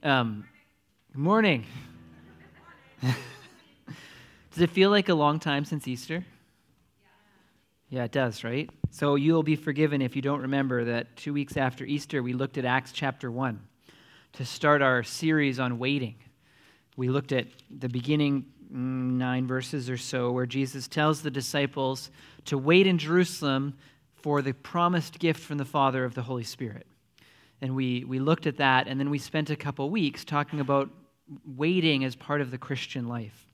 Um, good morning. Does it feel like a long time since Easter? Yeah, it does, right? So you'll be forgiven if you don't remember that two weeks after Easter, we looked at Acts chapter 1 to start our series on waiting. We looked at the beginning mm, nine verses or so where Jesus tells the disciples to wait in Jerusalem for the promised gift from the Father of the Holy Spirit and we, we looked at that, and then we spent a couple weeks talking about waiting as part of the Christian life.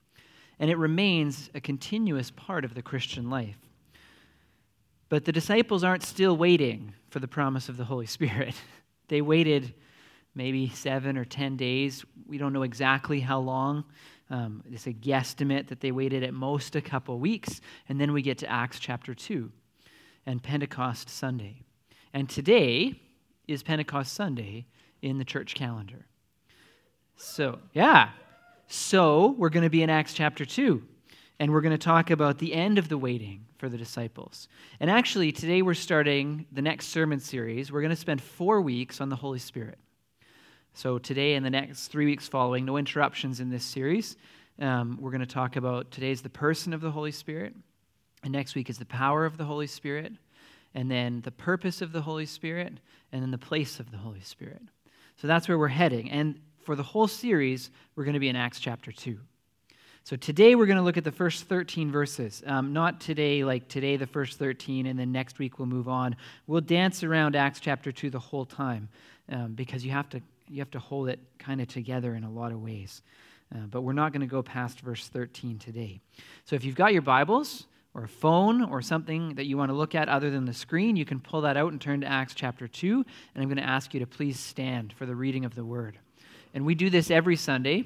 And it remains a continuous part of the Christian life. But the disciples aren't still waiting for the promise of the Holy Spirit. they waited maybe seven or ten days. We don't know exactly how long. Um, it's a guesstimate that they waited at most a couple weeks. And then we get to Acts chapter 2 and Pentecost Sunday. And today, is Pentecost Sunday in the church calendar. So, yeah. So, we're going to be in Acts chapter 2, and we're going to talk about the end of the waiting for the disciples. And actually, today we're starting the next sermon series. We're going to spend four weeks on the Holy Spirit. So, today and the next three weeks following, no interruptions in this series. Um, we're going to talk about today's the person of the Holy Spirit, and next week is the power of the Holy Spirit and then the purpose of the Holy Spirit, and then the place of the Holy Spirit. So that's where we're heading. And for the whole series, we're going to be in Acts chapter 2. So today we're going to look at the first 13 verses. Um, not today, like today, the first 13, and then next week we'll move on. We'll dance around Acts chapter 2 the whole time um, because you have, to, you have to hold it kind of together in a lot of ways. Uh, but we're not going to go past verse 13 today. So if you've got your Bibles, or a phone or something that you want to look at other than the screen, you can pull that out and turn to Acts chapter 2. And I'm going to ask you to please stand for the reading of the word. And we do this every Sunday.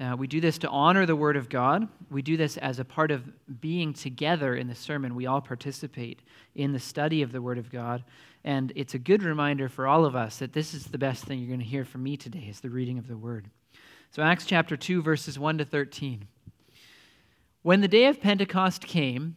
Uh, we do this to honor the Word of God. We do this as a part of being together in the sermon. We all participate in the study of the Word of God. And it's a good reminder for all of us that this is the best thing you're going to hear from me today is the reading of the Word. So, Acts chapter 2, verses 1 to 13. When the day of Pentecost came,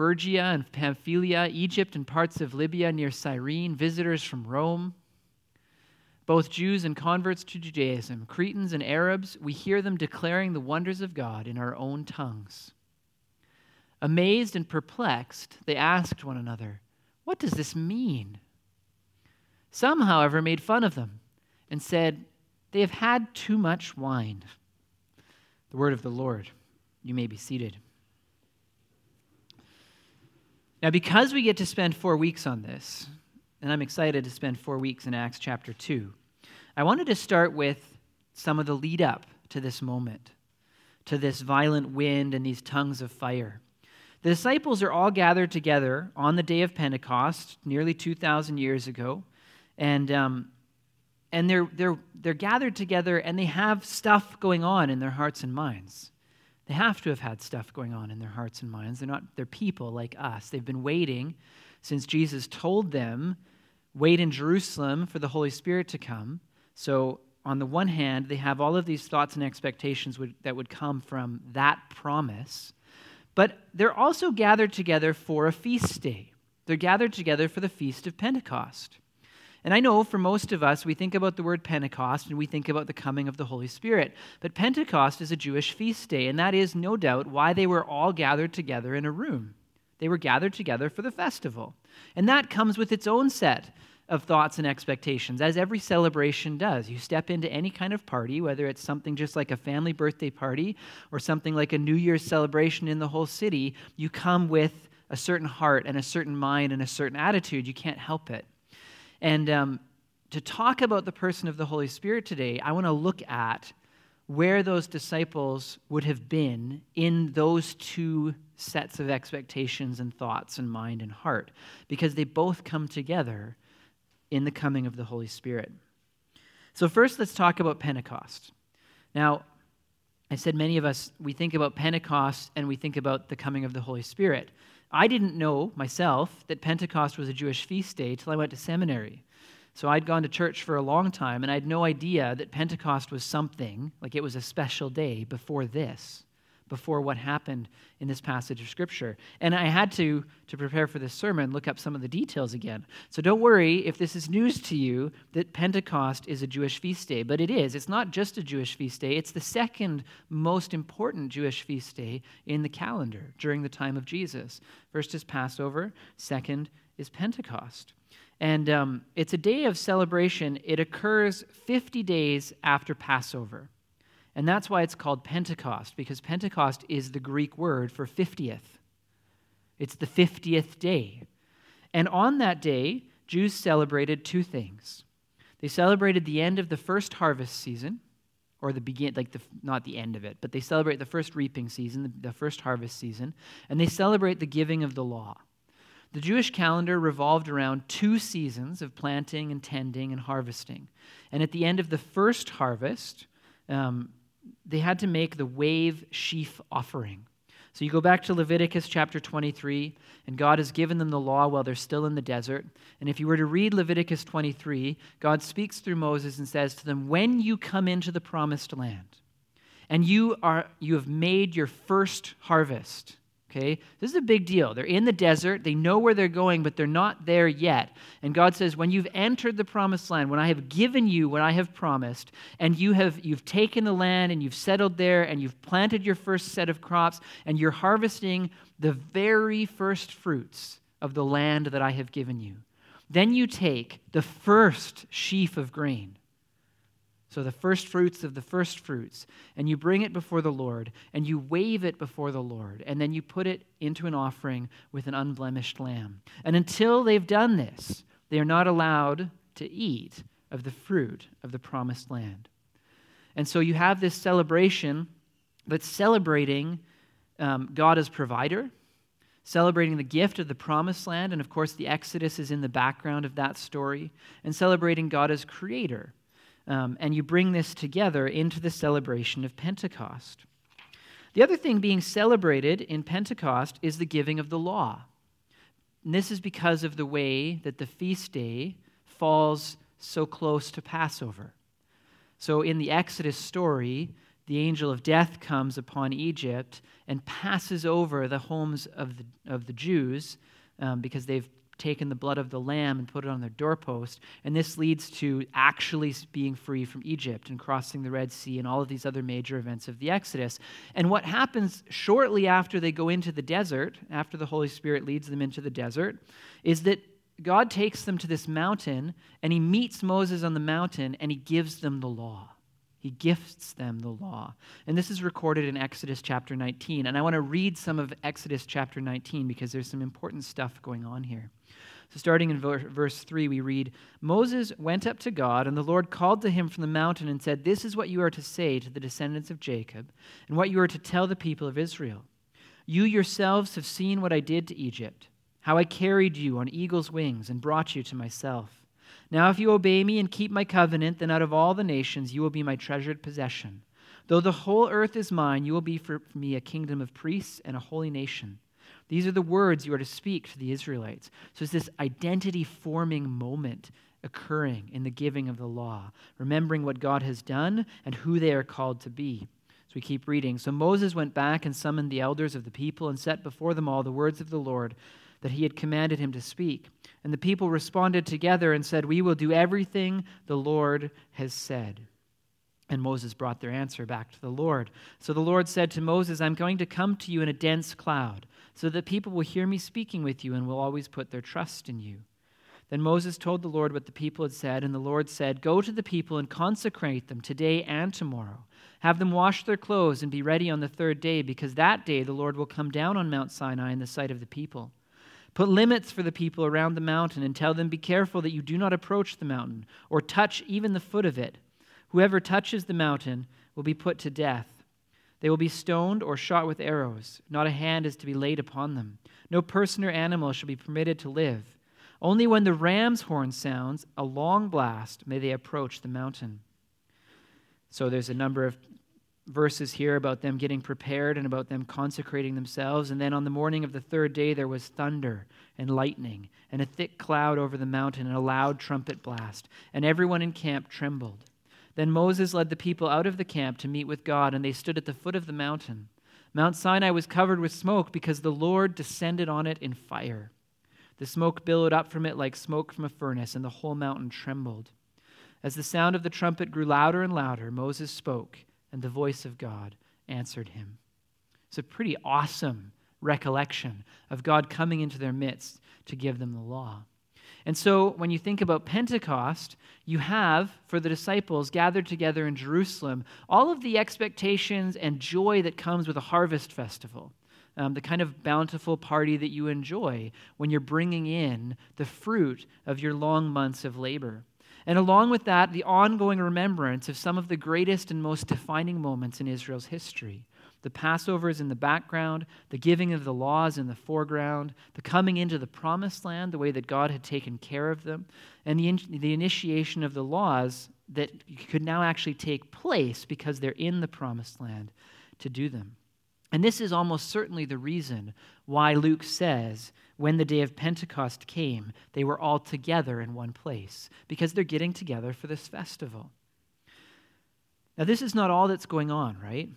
Phrygia and Pamphylia, Egypt, and parts of Libya near Cyrene, visitors from Rome, both Jews and converts to Judaism, Cretans and Arabs, we hear them declaring the wonders of God in our own tongues. Amazed and perplexed, they asked one another, What does this mean? Some, however, made fun of them and said, They have had too much wine. The word of the Lord. You may be seated. Now, because we get to spend four weeks on this, and I'm excited to spend four weeks in Acts chapter 2, I wanted to start with some of the lead up to this moment, to this violent wind and these tongues of fire. The disciples are all gathered together on the day of Pentecost, nearly 2,000 years ago and um, and they're they're they're gathered together and they have stuff going on in their hearts and minds. They have to have had stuff going on in their hearts and minds. They're not they're people like us. They've been waiting since Jesus told them, "Wait in Jerusalem for the Holy Spirit to come." So on the one hand, they have all of these thoughts and expectations would, that would come from that promise, but they're also gathered together for a feast day. They're gathered together for the feast of Pentecost. And I know for most of us, we think about the word Pentecost and we think about the coming of the Holy Spirit. But Pentecost is a Jewish feast day, and that is no doubt why they were all gathered together in a room. They were gathered together for the festival. And that comes with its own set of thoughts and expectations, as every celebration does. You step into any kind of party, whether it's something just like a family birthday party or something like a New Year's celebration in the whole city, you come with a certain heart and a certain mind and a certain attitude. You can't help it. And um, to talk about the person of the Holy Spirit today, I want to look at where those disciples would have been in those two sets of expectations and thoughts and mind and heart, because they both come together in the coming of the Holy Spirit. So, first, let's talk about Pentecost. Now, I said many of us, we think about Pentecost and we think about the coming of the Holy Spirit. I didn't know myself that Pentecost was a Jewish feast day till I went to seminary. So I'd gone to church for a long time and I had no idea that Pentecost was something, like it was a special day before this before what happened in this passage of Scripture. And I had to, to prepare for this sermon, look up some of the details again. So don't worry if this is news to you that Pentecost is a Jewish feast day, but it is. It's not just a Jewish feast day, it's the second most important Jewish feast day in the calendar during the time of Jesus. First is Passover, second is Pentecost. And um, it's a day of celebration. It occurs 50 days after Passover. And that's why it's called Pentecost, because Pentecost is the Greek word for 50th. It's the 50th day. And on that day, Jews celebrated two things. They celebrated the end of the first harvest season, or the begin, like the, not the end of it, but they celebrate the first reaping season, the, the first harvest season, and they celebrate the giving of the law. The Jewish calendar revolved around two seasons of planting and tending and harvesting. And at the end of the first harvest, um, they had to make the wave sheaf offering. So you go back to Leviticus chapter 23, and God has given them the law while they're still in the desert. And if you were to read Leviticus 23, God speaks through Moses and says to them, When you come into the promised land, and you, are, you have made your first harvest, Okay? This is a big deal. They're in the desert. They know where they're going, but they're not there yet. And God says, when you've entered the promised land, when I have given you what I have promised, and you have you've taken the land and you've settled there and you've planted your first set of crops and you're harvesting the very first fruits of the land that I have given you. Then you take the first sheaf of grain so, the first fruits of the first fruits, and you bring it before the Lord, and you wave it before the Lord, and then you put it into an offering with an unblemished lamb. And until they've done this, they are not allowed to eat of the fruit of the promised land. And so, you have this celebration that's celebrating um, God as provider, celebrating the gift of the promised land, and of course, the Exodus is in the background of that story, and celebrating God as creator um, and you bring this together into the celebration of Pentecost. The other thing being celebrated in Pentecost is the giving of the law. And this is because of the way that the feast day falls so close to Passover. So in the Exodus story, the angel of death comes upon Egypt and passes over the homes of the, of the Jews um, because they've taken the blood of the lamb and put it on their doorpost. And this leads to actually being free from Egypt and crossing the Red Sea and all of these other major events of the Exodus. And what happens shortly after they go into the desert, after the Holy Spirit leads them into the desert, is that God takes them to this mountain and he meets Moses on the mountain and he gives them the law. He gifts them the law. And this is recorded in Exodus chapter 19. And I want to read some of Exodus chapter 19 because there's some important stuff going on here. So, starting in verse 3, we read Moses went up to God, and the Lord called to him from the mountain and said, This is what you are to say to the descendants of Jacob, and what you are to tell the people of Israel. You yourselves have seen what I did to Egypt, how I carried you on eagle's wings and brought you to myself. Now, if you obey me and keep my covenant, then out of all the nations you will be my treasured possession. Though the whole earth is mine, you will be for me a kingdom of priests and a holy nation. These are the words you are to speak to the Israelites. So it's this identity forming moment occurring in the giving of the law, remembering what God has done and who they are called to be. So we keep reading. So Moses went back and summoned the elders of the people and set before them all the words of the Lord that he had commanded him to speak. And the people responded together and said, We will do everything the Lord has said. And Moses brought their answer back to the Lord. So the Lord said to Moses, I'm going to come to you in a dense cloud so that people will hear me speaking with you and will always put their trust in you. Then Moses told the Lord what the people had said, and the Lord said, Go to the people and consecrate them today and tomorrow. Have them wash their clothes and be ready on the third day, because that day the Lord will come down on Mount Sinai in the sight of the people. Put limits for the people around the mountain and tell them, Be careful that you do not approach the mountain or touch even the foot of it. Whoever touches the mountain will be put to death. They will be stoned or shot with arrows. Not a hand is to be laid upon them. No person or animal shall be permitted to live. Only when the ram's horn sounds a long blast may they approach the mountain. So there's a number of verses here about them getting prepared and about them consecrating themselves. And then on the morning of the third day, there was thunder and lightning and a thick cloud over the mountain and a loud trumpet blast. And everyone in camp trembled. Then Moses led the people out of the camp to meet with God, and they stood at the foot of the mountain. Mount Sinai was covered with smoke because the Lord descended on it in fire. The smoke billowed up from it like smoke from a furnace, and the whole mountain trembled. As the sound of the trumpet grew louder and louder, Moses spoke, and the voice of God answered him. It's a pretty awesome recollection of God coming into their midst to give them the law. And so when you think about Pentecost, you have, for the disciples gathered together in Jerusalem, all of the expectations and joy that comes with a harvest festival um, the kind of bountiful party that you enjoy when you're bringing in the fruit of your long months of labor. And along with that, the ongoing remembrance of some of the greatest and most defining moments in Israel's history. The Passover is in the background, the giving of the laws in the foreground, the coming into the promised land, the way that God had taken care of them, and the, in, the initiation of the laws that could now actually take place because they're in the promised land to do them. And this is almost certainly the reason why Luke says, when the day of Pentecost came, they were all together in one place, because they're getting together for this festival. Now, this is not all that's going on, right?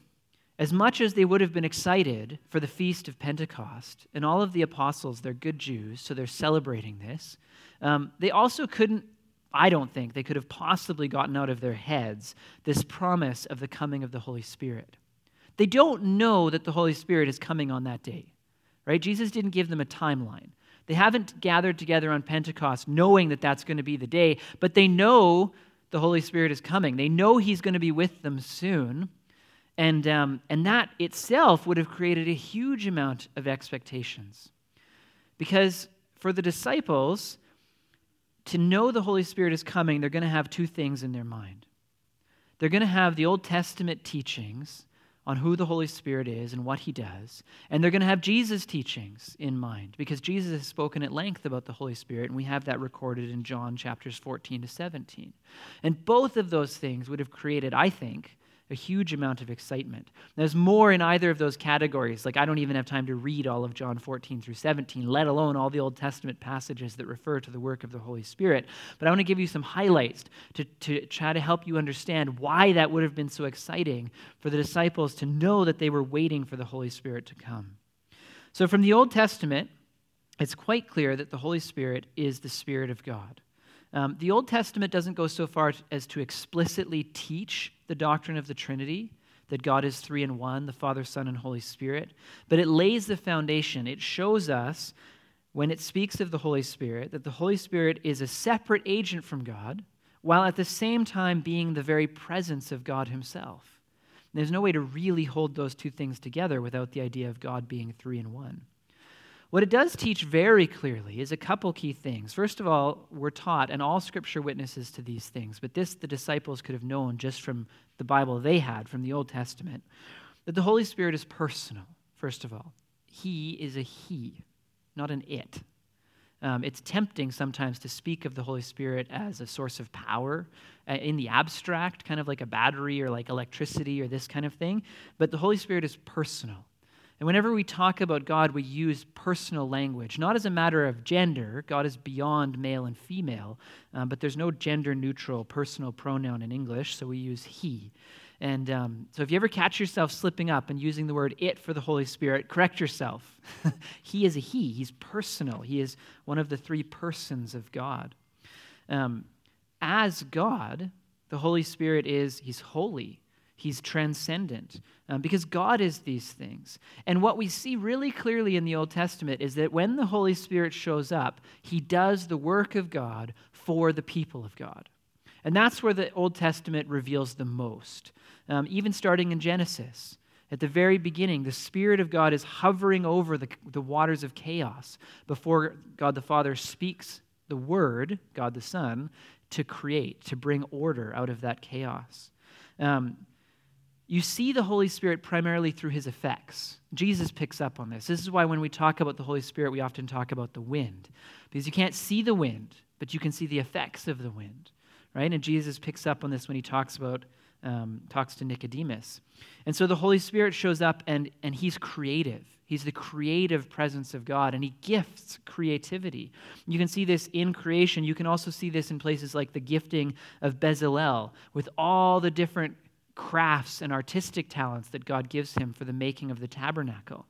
As much as they would have been excited for the feast of Pentecost, and all of the apostles, they're good Jews, so they're celebrating this, um, they also couldn't, I don't think, they could have possibly gotten out of their heads this promise of the coming of the Holy Spirit. They don't know that the Holy Spirit is coming on that day, right? Jesus didn't give them a timeline. They haven't gathered together on Pentecost knowing that that's going to be the day, but they know the Holy Spirit is coming. They know He's going to be with them soon. And, um, and that itself would have created a huge amount of expectations. Because for the disciples, to know the Holy Spirit is coming, they're going to have two things in their mind. They're going to have the Old Testament teachings on who the Holy Spirit is and what he does. And they're going to have Jesus' teachings in mind because Jesus has spoken at length about the Holy Spirit, and we have that recorded in John chapters 14 to 17. And both of those things would have created, I think, a huge amount of excitement. There's more in either of those categories. Like, I don't even have time to read all of John 14 through 17, let alone all the Old Testament passages that refer to the work of the Holy Spirit. But I want to give you some highlights to, to try to help you understand why that would have been so exciting for the disciples to know that they were waiting for the Holy Spirit to come. So, from the Old Testament, it's quite clear that the Holy Spirit is the Spirit of God. Um, the Old Testament doesn't go so far as to explicitly teach the doctrine of the Trinity, that God is three in one, the Father, Son, and Holy Spirit, but it lays the foundation. It shows us, when it speaks of the Holy Spirit, that the Holy Spirit is a separate agent from God, while at the same time being the very presence of God Himself. There's no way to really hold those two things together without the idea of God being three in one. What it does teach very clearly is a couple key things. First of all, we're taught, and all scripture witnesses to these things, but this the disciples could have known just from the Bible they had, from the Old Testament, that the Holy Spirit is personal, first of all. He is a He, not an it. Um, it's tempting sometimes to speak of the Holy Spirit as a source of power uh, in the abstract, kind of like a battery or like electricity or this kind of thing. But the Holy Spirit is personal. And whenever we talk about God, we use personal language, not as a matter of gender. God is beyond male and female, um, but there's no gender neutral personal pronoun in English, so we use he. And um, so if you ever catch yourself slipping up and using the word it for the Holy Spirit, correct yourself. he is a he, he's personal, he is one of the three persons of God. Um, as God, the Holy Spirit is, he's holy, He's transcendent um, because God is these things. And what we see really clearly in the Old Testament is that when the Holy Spirit shows up, he does the work of God for the people of God. And that's where the Old Testament reveals the most. Um, even starting in Genesis, at the very beginning, the Spirit of God is hovering over the, the waters of chaos before God the Father speaks the Word, God the Son, to create, to bring order out of that chaos. Um, you see the Holy Spirit primarily through his effects. Jesus picks up on this. This is why when we talk about the Holy Spirit, we often talk about the wind, because you can't see the wind, but you can see the effects of the wind, right? And Jesus picks up on this when he talks about um, talks to Nicodemus. And so the Holy Spirit shows up and, and he's creative. He's the creative presence of God, and he gifts creativity. You can see this in creation. You can also see this in places like the gifting of Bezalel, with all the different crafts and artistic talents that God gives him for the making of the tabernacle.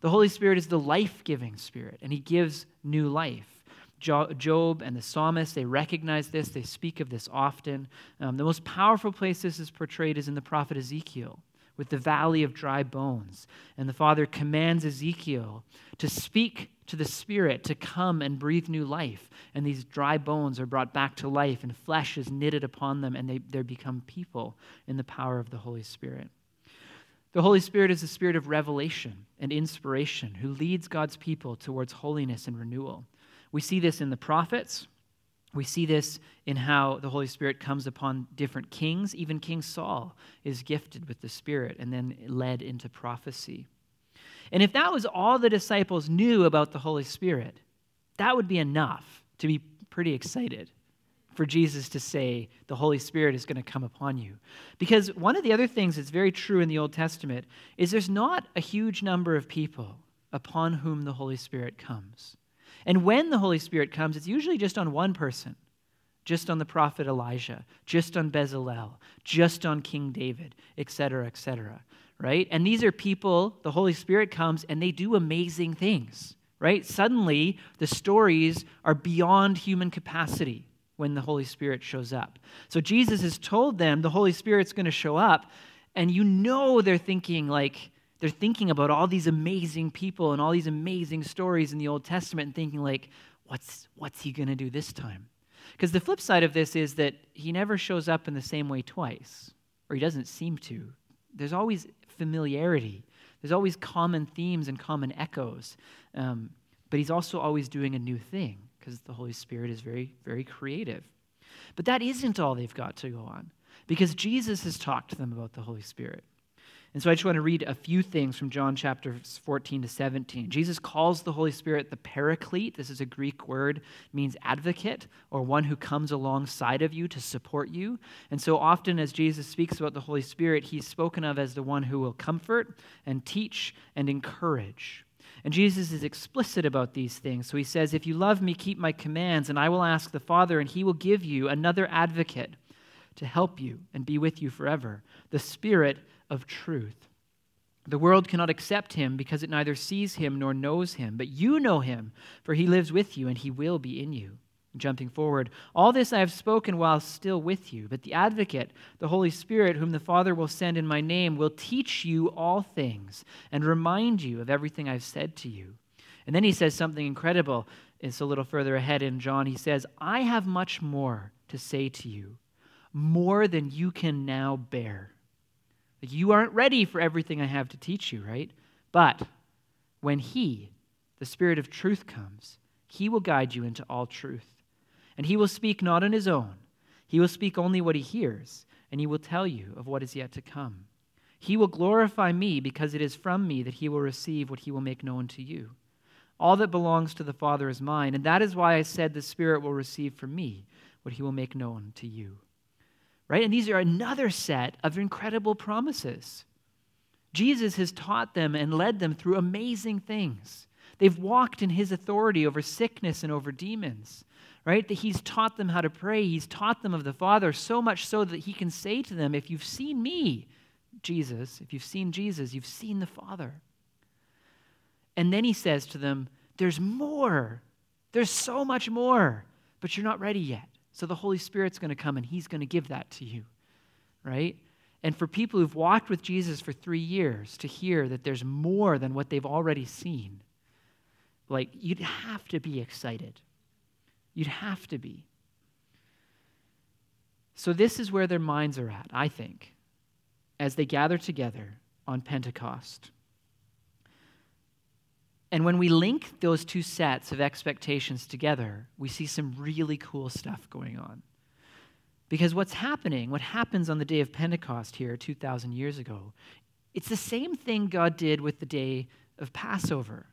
The Holy Spirit is the life giving spirit, and he gives new life. Job and the psalmist, they recognize this, they speak of this often. Um, the most powerful place this is portrayed is in the prophet Ezekiel with the valley of dry bones. And the Father commands Ezekiel to speak to the Spirit to come and breathe new life. And these dry bones are brought back to life, and flesh is knitted upon them, and they, they become people in the power of the Holy Spirit. The Holy Spirit is the spirit of revelation and inspiration who leads God's people towards holiness and renewal. We see this in the prophets. We see this in how the Holy Spirit comes upon different kings. Even King Saul is gifted with the Spirit and then led into prophecy. And if that was all the disciples knew about the Holy Spirit, that would be enough to be pretty excited for Jesus to say, The Holy Spirit is going to come upon you. Because one of the other things that's very true in the Old Testament is there's not a huge number of people upon whom the Holy Spirit comes. And when the Holy Spirit comes, it's usually just on one person, just on the prophet Elijah, just on Bezalel, just on King David, etc., etc. Right? And these are people, the Holy Spirit comes and they do amazing things, right? Suddenly, the stories are beyond human capacity when the Holy Spirit shows up. So Jesus has told them the Holy Spirit's going to show up, and you know they're thinking, like, they're thinking about all these amazing people and all these amazing stories in the Old Testament and thinking, like, what's, what's he going to do this time? Because the flip side of this is that he never shows up in the same way twice, or he doesn't seem to. There's always familiarity, there's always common themes and common echoes. Um, but he's also always doing a new thing because the Holy Spirit is very, very creative. But that isn't all they've got to go on because Jesus has talked to them about the Holy Spirit. And so I just want to read a few things from John chapter 14 to 17. Jesus calls the Holy Spirit the paraclete. This is a Greek word, means advocate or one who comes alongside of you to support you. And so often as Jesus speaks about the Holy Spirit, he's spoken of as the one who will comfort and teach and encourage. And Jesus is explicit about these things. So he says, If you love me, keep my commands, and I will ask the Father, and he will give you another advocate to help you and be with you forever, the Spirit of truth. The world cannot accept him because it neither sees him nor knows him, but you know him, for he lives with you and he will be in you. Jumping forward, all this I have spoken while still with you, but the advocate, the Holy Spirit, whom the Father will send in my name, will teach you all things and remind you of everything I've said to you. And then he says something incredible. It's a little further ahead in John. He says, I have much more to say to you, more than you can now bear. Like you aren't ready for everything I have to teach you, right? But when He, the Spirit of truth, comes, He will guide you into all truth. And He will speak not on His own, He will speak only what He hears, and He will tell you of what is yet to come. He will glorify me because it is from me that He will receive what He will make known to you. All that belongs to the Father is mine, and that is why I said the Spirit will receive from me what He will make known to you right? And these are another set of incredible promises. Jesus has taught them and led them through amazing things. They've walked in his authority over sickness and over demons, right? That he's taught them how to pray. He's taught them of the Father so much so that he can say to them, If you've seen me, Jesus, if you've seen Jesus, you've seen the Father. And then he says to them, There's more. There's so much more, but you're not ready yet. So the Holy Spirit's going to come and He's going to give that to you, right? and for people who've walked with Jesus for three years to hear that there's more than what they've already seen, like, you'd have to be excited. You'd have to be. So, this is where their minds are at, I think, as they gather together on Pentecost. And when we link those two sets of expectations together, we see some really cool stuff going on. Because what's happening, what happens on the day of Pentecost here 2,000 years ago, it's the same thing God did with the day of Passover.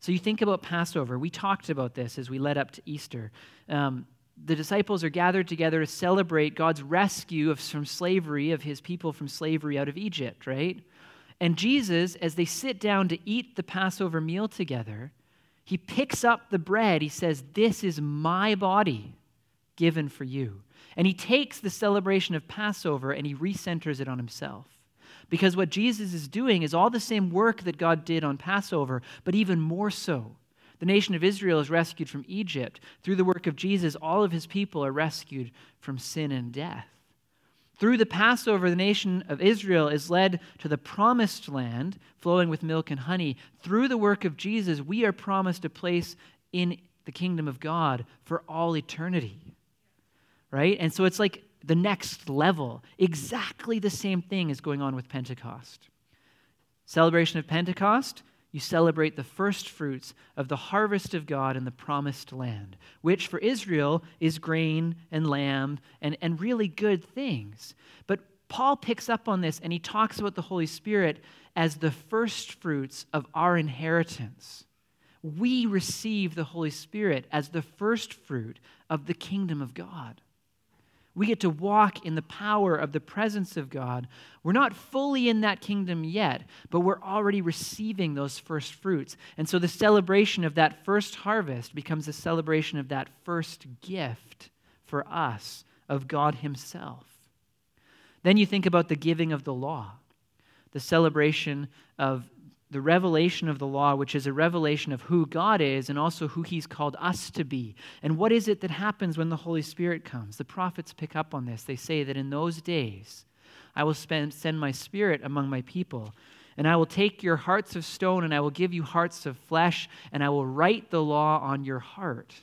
So you think about Passover. We talked about this as we led up to Easter. Um, the disciples are gathered together to celebrate God's rescue of, from slavery, of his people from slavery out of Egypt, right? And Jesus, as they sit down to eat the Passover meal together, he picks up the bread. He says, This is my body given for you. And he takes the celebration of Passover and he recenters it on himself. Because what Jesus is doing is all the same work that God did on Passover, but even more so. The nation of Israel is rescued from Egypt. Through the work of Jesus, all of his people are rescued from sin and death. Through the Passover, the nation of Israel is led to the promised land flowing with milk and honey. Through the work of Jesus, we are promised a place in the kingdom of God for all eternity. Right? And so it's like the next level. Exactly the same thing is going on with Pentecost. Celebration of Pentecost, you celebrate the first fruits of the harvest of God in the promised land, which for Israel is grain and lamb and, and really good things. But Paul picks up on this and he talks about the Holy Spirit as the first fruits of our inheritance. We receive the Holy Spirit as the first fruit of the kingdom of God. We get to walk in the power of the presence of God. We're not fully in that kingdom yet, but we're already receiving those first fruits. And so the celebration of that first harvest becomes a celebration of that first gift for us of God Himself. Then you think about the giving of the law, the celebration of the revelation of the law, which is a revelation of who God is and also who He's called us to be. And what is it that happens when the Holy Spirit comes? The prophets pick up on this. They say that in those days, I will spend, send my Spirit among my people. And I will take your hearts of stone and I will give you hearts of flesh, and I will write the law on your heart.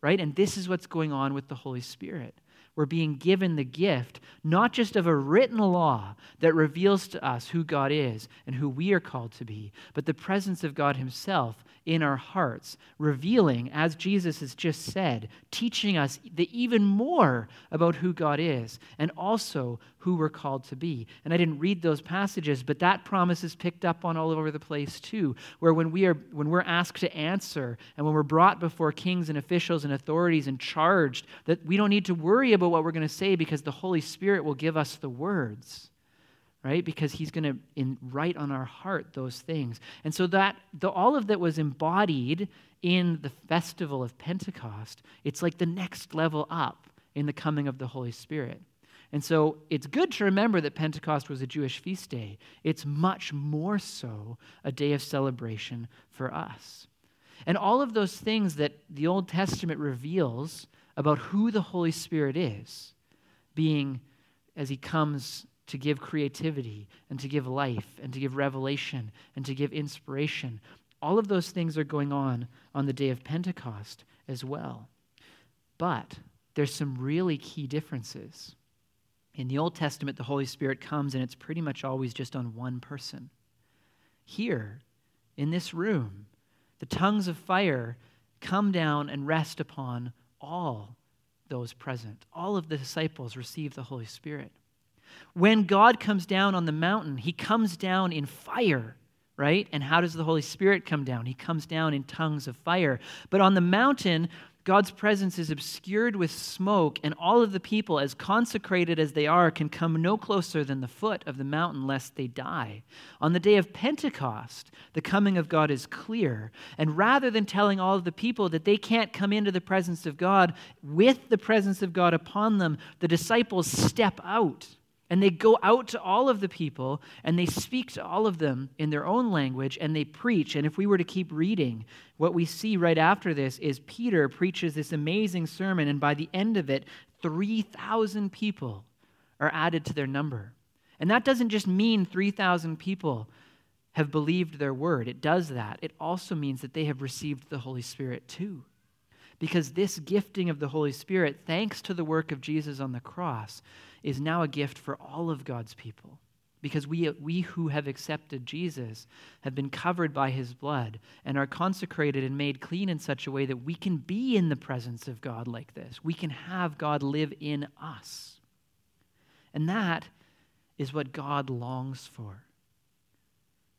Right? And this is what's going on with the Holy Spirit we're being given the gift, not just of a written law that reveals to us who God is and who we are called to be, but the presence of God Himself in our hearts, revealing, as Jesus has just said, teaching us the even more about who God is and also who we're called to be. And I didn't read those passages, but that promise is picked up on all over the place too, where when we are when we're asked to answer and when we're brought before kings and officials and authorities and charged, that we don't need to worry about what we're going to say because the Holy Spirit will give us the words right? Because he's going to write on our heart those things. And so that the, all of that was embodied in the festival of Pentecost. It's like the next level up in the coming of the Holy Spirit. And so it's good to remember that Pentecost was a Jewish feast day. It's much more so a day of celebration for us. And all of those things that the Old Testament reveals about who the Holy Spirit is, being as he comes to give creativity and to give life and to give revelation and to give inspiration. All of those things are going on on the day of Pentecost as well. But there's some really key differences. In the Old Testament, the Holy Spirit comes and it's pretty much always just on one person. Here, in this room, the tongues of fire come down and rest upon all those present. All of the disciples receive the Holy Spirit. When God comes down on the mountain, he comes down in fire, right? And how does the Holy Spirit come down? He comes down in tongues of fire. But on the mountain, God's presence is obscured with smoke, and all of the people, as consecrated as they are, can come no closer than the foot of the mountain lest they die. On the day of Pentecost, the coming of God is clear. And rather than telling all of the people that they can't come into the presence of God with the presence of God upon them, the disciples step out and they go out to all of the people and they speak to all of them in their own language and they preach. And if we were to keep reading, what we see right after this is Peter preaches this amazing sermon, and by the end of it, 3,000 people are added to their number. And that doesn't just mean 3,000 people have believed their word. It does that. It also means that they have received the Holy Spirit too. Because this gifting of the Holy Spirit, thanks to the work of Jesus on the cross, is now a gift for all of God's people. Because we, we who have accepted Jesus have been covered by his blood and are consecrated and made clean in such a way that we can be in the presence of God like this. We can have God live in us. And that is what God longs for.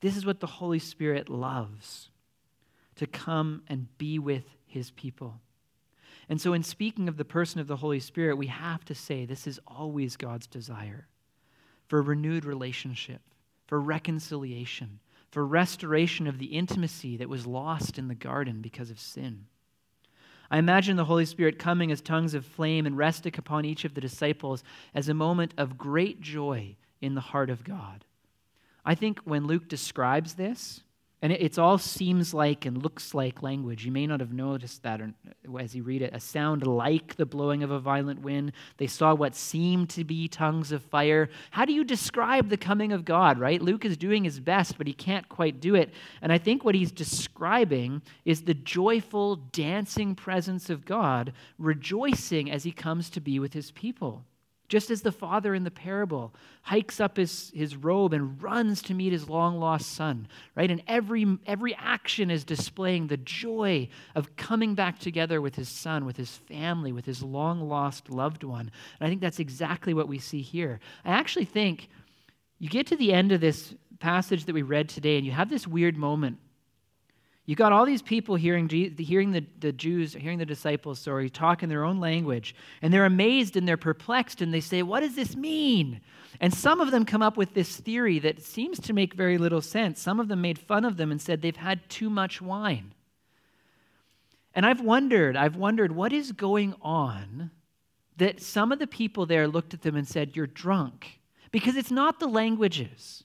This is what the Holy Spirit loves to come and be with his people. And so, in speaking of the person of the Holy Spirit, we have to say this is always God's desire for renewed relationship, for reconciliation, for restoration of the intimacy that was lost in the garden because of sin. I imagine the Holy Spirit coming as tongues of flame and resting upon each of the disciples as a moment of great joy in the heart of God. I think when Luke describes this, and it, it's all seems like and looks like language. You may not have noticed that as you read it. A sound like the blowing of a violent wind. They saw what seemed to be tongues of fire. How do you describe the coming of God, right? Luke is doing his best, but he can't quite do it. And I think what he's describing is the joyful, dancing presence of God, rejoicing as he comes to be with his people. Just as the father in the parable hikes up his, his robe and runs to meet his long lost son, right? And every, every action is displaying the joy of coming back together with his son, with his family, with his long lost loved one. And I think that's exactly what we see here. I actually think you get to the end of this passage that we read today, and you have this weird moment you got all these people hearing, hearing the, the Jews, hearing the disciples, sorry, talk in their own language, and they're amazed and they're perplexed, and they say, What does this mean? And some of them come up with this theory that seems to make very little sense. Some of them made fun of them and said they've had too much wine. And I've wondered, I've wondered what is going on that some of the people there looked at them and said, You're drunk. Because it's not the languages,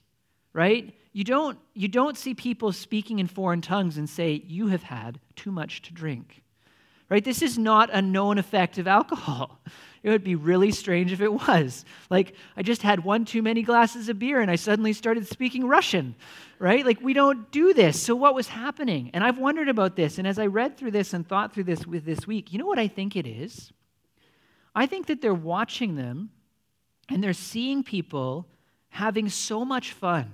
right? You don't, you don't see people speaking in foreign tongues and say, You have had too much to drink. Right? This is not a known effect of alcohol. It would be really strange if it was. Like, I just had one too many glasses of beer and I suddenly started speaking Russian, right? Like, we don't do this. So, what was happening? And I've wondered about this. And as I read through this and thought through this with this week, you know what I think it is? I think that they're watching them and they're seeing people having so much fun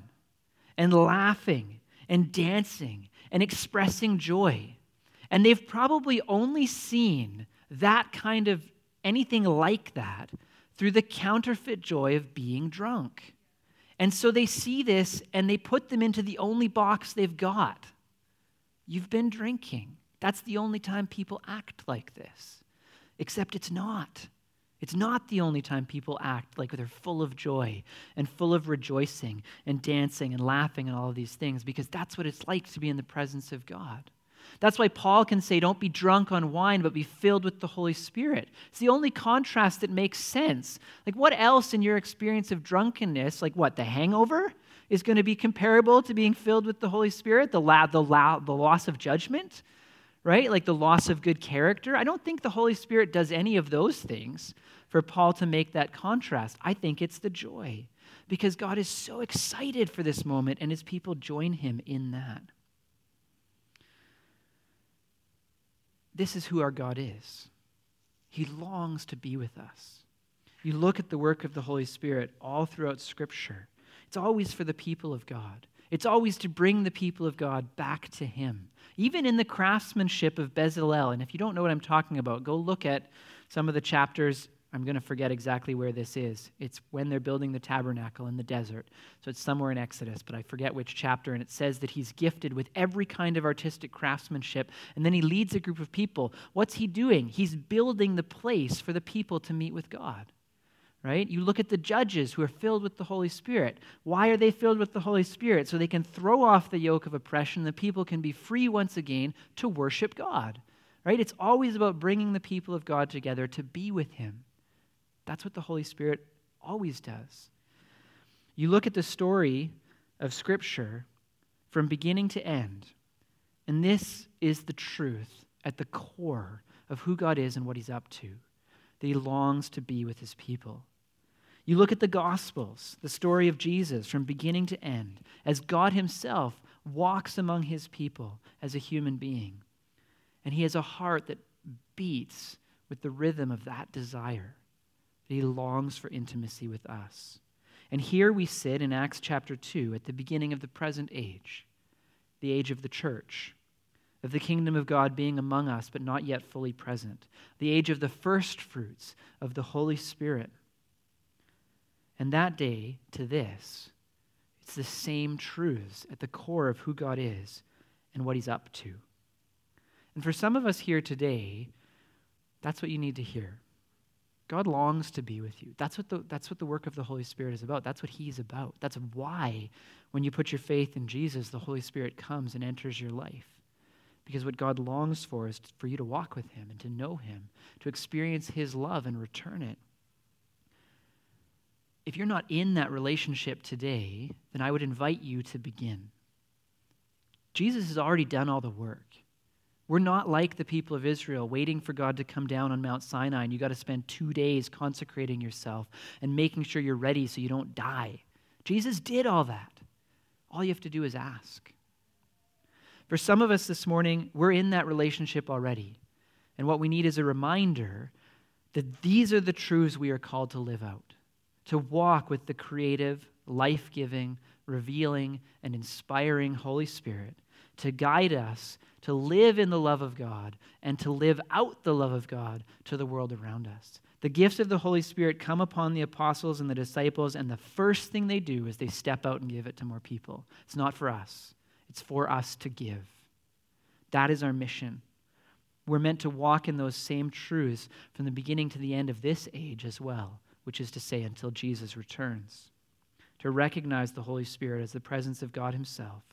and laughing and dancing and expressing joy. And they've probably only seen that kind of anything like that through the counterfeit joy of being drunk. And so they see this and they put them into the only box they've got. You've been drinking. That's the only time people act like this. Except it's not. It's not the only time people act like they're full of joy and full of rejoicing and dancing and laughing and all of these things, because that's what it's like to be in the presence of God. That's why Paul can say, Don't be drunk on wine, but be filled with the Holy Spirit. It's the only contrast that makes sense. Like, what else in your experience of drunkenness, like what, the hangover, is going to be comparable to being filled with the Holy Spirit? The, la- the, la- the loss of judgment? Right? Like the loss of good character. I don't think the Holy Spirit does any of those things for Paul to make that contrast. I think it's the joy because God is so excited for this moment and his people join him in that. This is who our God is. He longs to be with us. You look at the work of the Holy Spirit all throughout Scripture, it's always for the people of God. It's always to bring the people of God back to Him. Even in the craftsmanship of Bezalel, and if you don't know what I'm talking about, go look at some of the chapters I'm going to forget exactly where this is. It's when they're building the tabernacle in the desert. So it's somewhere in Exodus, but I forget which chapter. And it says that he's gifted with every kind of artistic craftsmanship. And then he leads a group of people. What's he doing? He's building the place for the people to meet with God. Right? You look at the judges who are filled with the Holy Spirit. Why are they filled with the Holy Spirit? So they can throw off the yoke of oppression. The people can be free once again to worship God. Right? It's always about bringing the people of God together to be with Him. That's what the Holy Spirit always does. You look at the story of Scripture from beginning to end, and this is the truth at the core of who God is and what He's up to, that He longs to be with His people. You look at the Gospels, the story of Jesus from beginning to end, as God Himself walks among His people as a human being. And He has a heart that beats with the rhythm of that desire, that He longs for intimacy with us. And here we sit in Acts chapter 2 at the beginning of the present age, the age of the church of the kingdom of God being among us, but not yet fully present, the age of the first fruits of the Holy Spirit. And that day to this, it's the same truths at the core of who God is and what He's up to. And for some of us here today, that's what you need to hear. God longs to be with you. That's what, the, that's what the work of the Holy Spirit is about. That's what He's about. That's why, when you put your faith in Jesus, the Holy Spirit comes and enters your life. Because what God longs for is for you to walk with Him and to know Him, to experience His love and return it. If you're not in that relationship today, then I would invite you to begin. Jesus has already done all the work. We're not like the people of Israel waiting for God to come down on Mount Sinai and you got to spend two days consecrating yourself and making sure you're ready so you don't die. Jesus did all that. All you have to do is ask. For some of us this morning, we're in that relationship already. And what we need is a reminder that these are the truths we are called to live out, to walk with the creative, life giving, revealing, and inspiring Holy Spirit to guide us to live in the love of God and to live out the love of God to the world around us. The gifts of the Holy Spirit come upon the apostles and the disciples, and the first thing they do is they step out and give it to more people. It's not for us, it's for us to give. That is our mission. We're meant to walk in those same truths from the beginning to the end of this age as well, which is to say, until Jesus returns. To recognize the Holy Spirit as the presence of God Himself,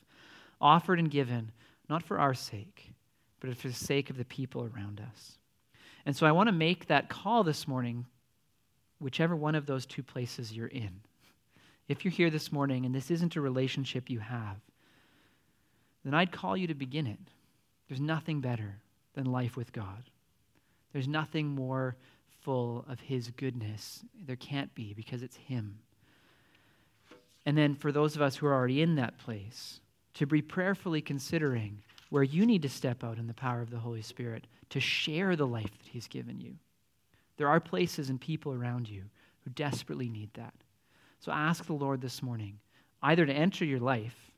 offered and given not for our sake, but for the sake of the people around us. And so I want to make that call this morning, whichever one of those two places you're in. If you're here this morning and this isn't a relationship you have, then I'd call you to begin it. There's nothing better than life with God. There's nothing more full of His goodness. There can't be because it's Him. And then for those of us who are already in that place, to be prayerfully considering where you need to step out in the power of the Holy Spirit to share the life that He's given you. There are places and people around you who desperately need that. So ask the Lord this morning either to enter your life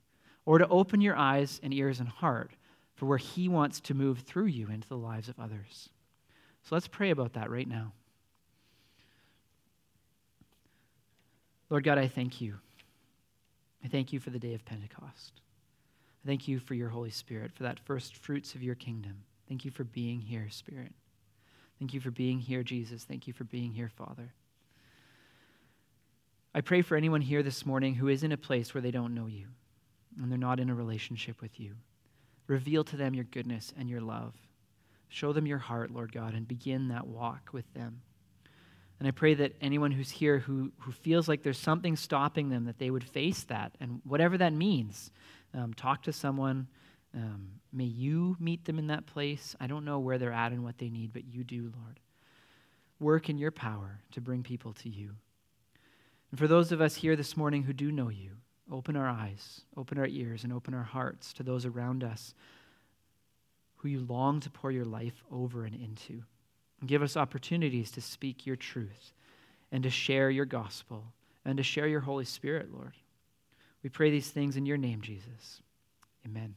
or to open your eyes and ears and heart for where He wants to move through you into the lives of others. So let's pray about that right now. Lord God, I thank you. I thank you for the day of Pentecost. I thank you for your Holy Spirit, for that first fruits of your kingdom. Thank you for being here, Spirit. Thank you for being here, Jesus. Thank you for being here, Father. I pray for anyone here this morning who is in a place where they don't know you and they're not in a relationship with you. Reveal to them your goodness and your love. Show them your heart, Lord God, and begin that walk with them. And I pray that anyone who's here who, who feels like there's something stopping them, that they would face that, and whatever that means, um, talk to someone. Um, may you meet them in that place. I don't know where they're at and what they need, but you do, Lord. Work in your power to bring people to you. And for those of us here this morning who do know you, open our eyes, open our ears, and open our hearts to those around us who you long to pour your life over and into. Give us opportunities to speak your truth and to share your gospel and to share your Holy Spirit, Lord. We pray these things in your name, Jesus. Amen.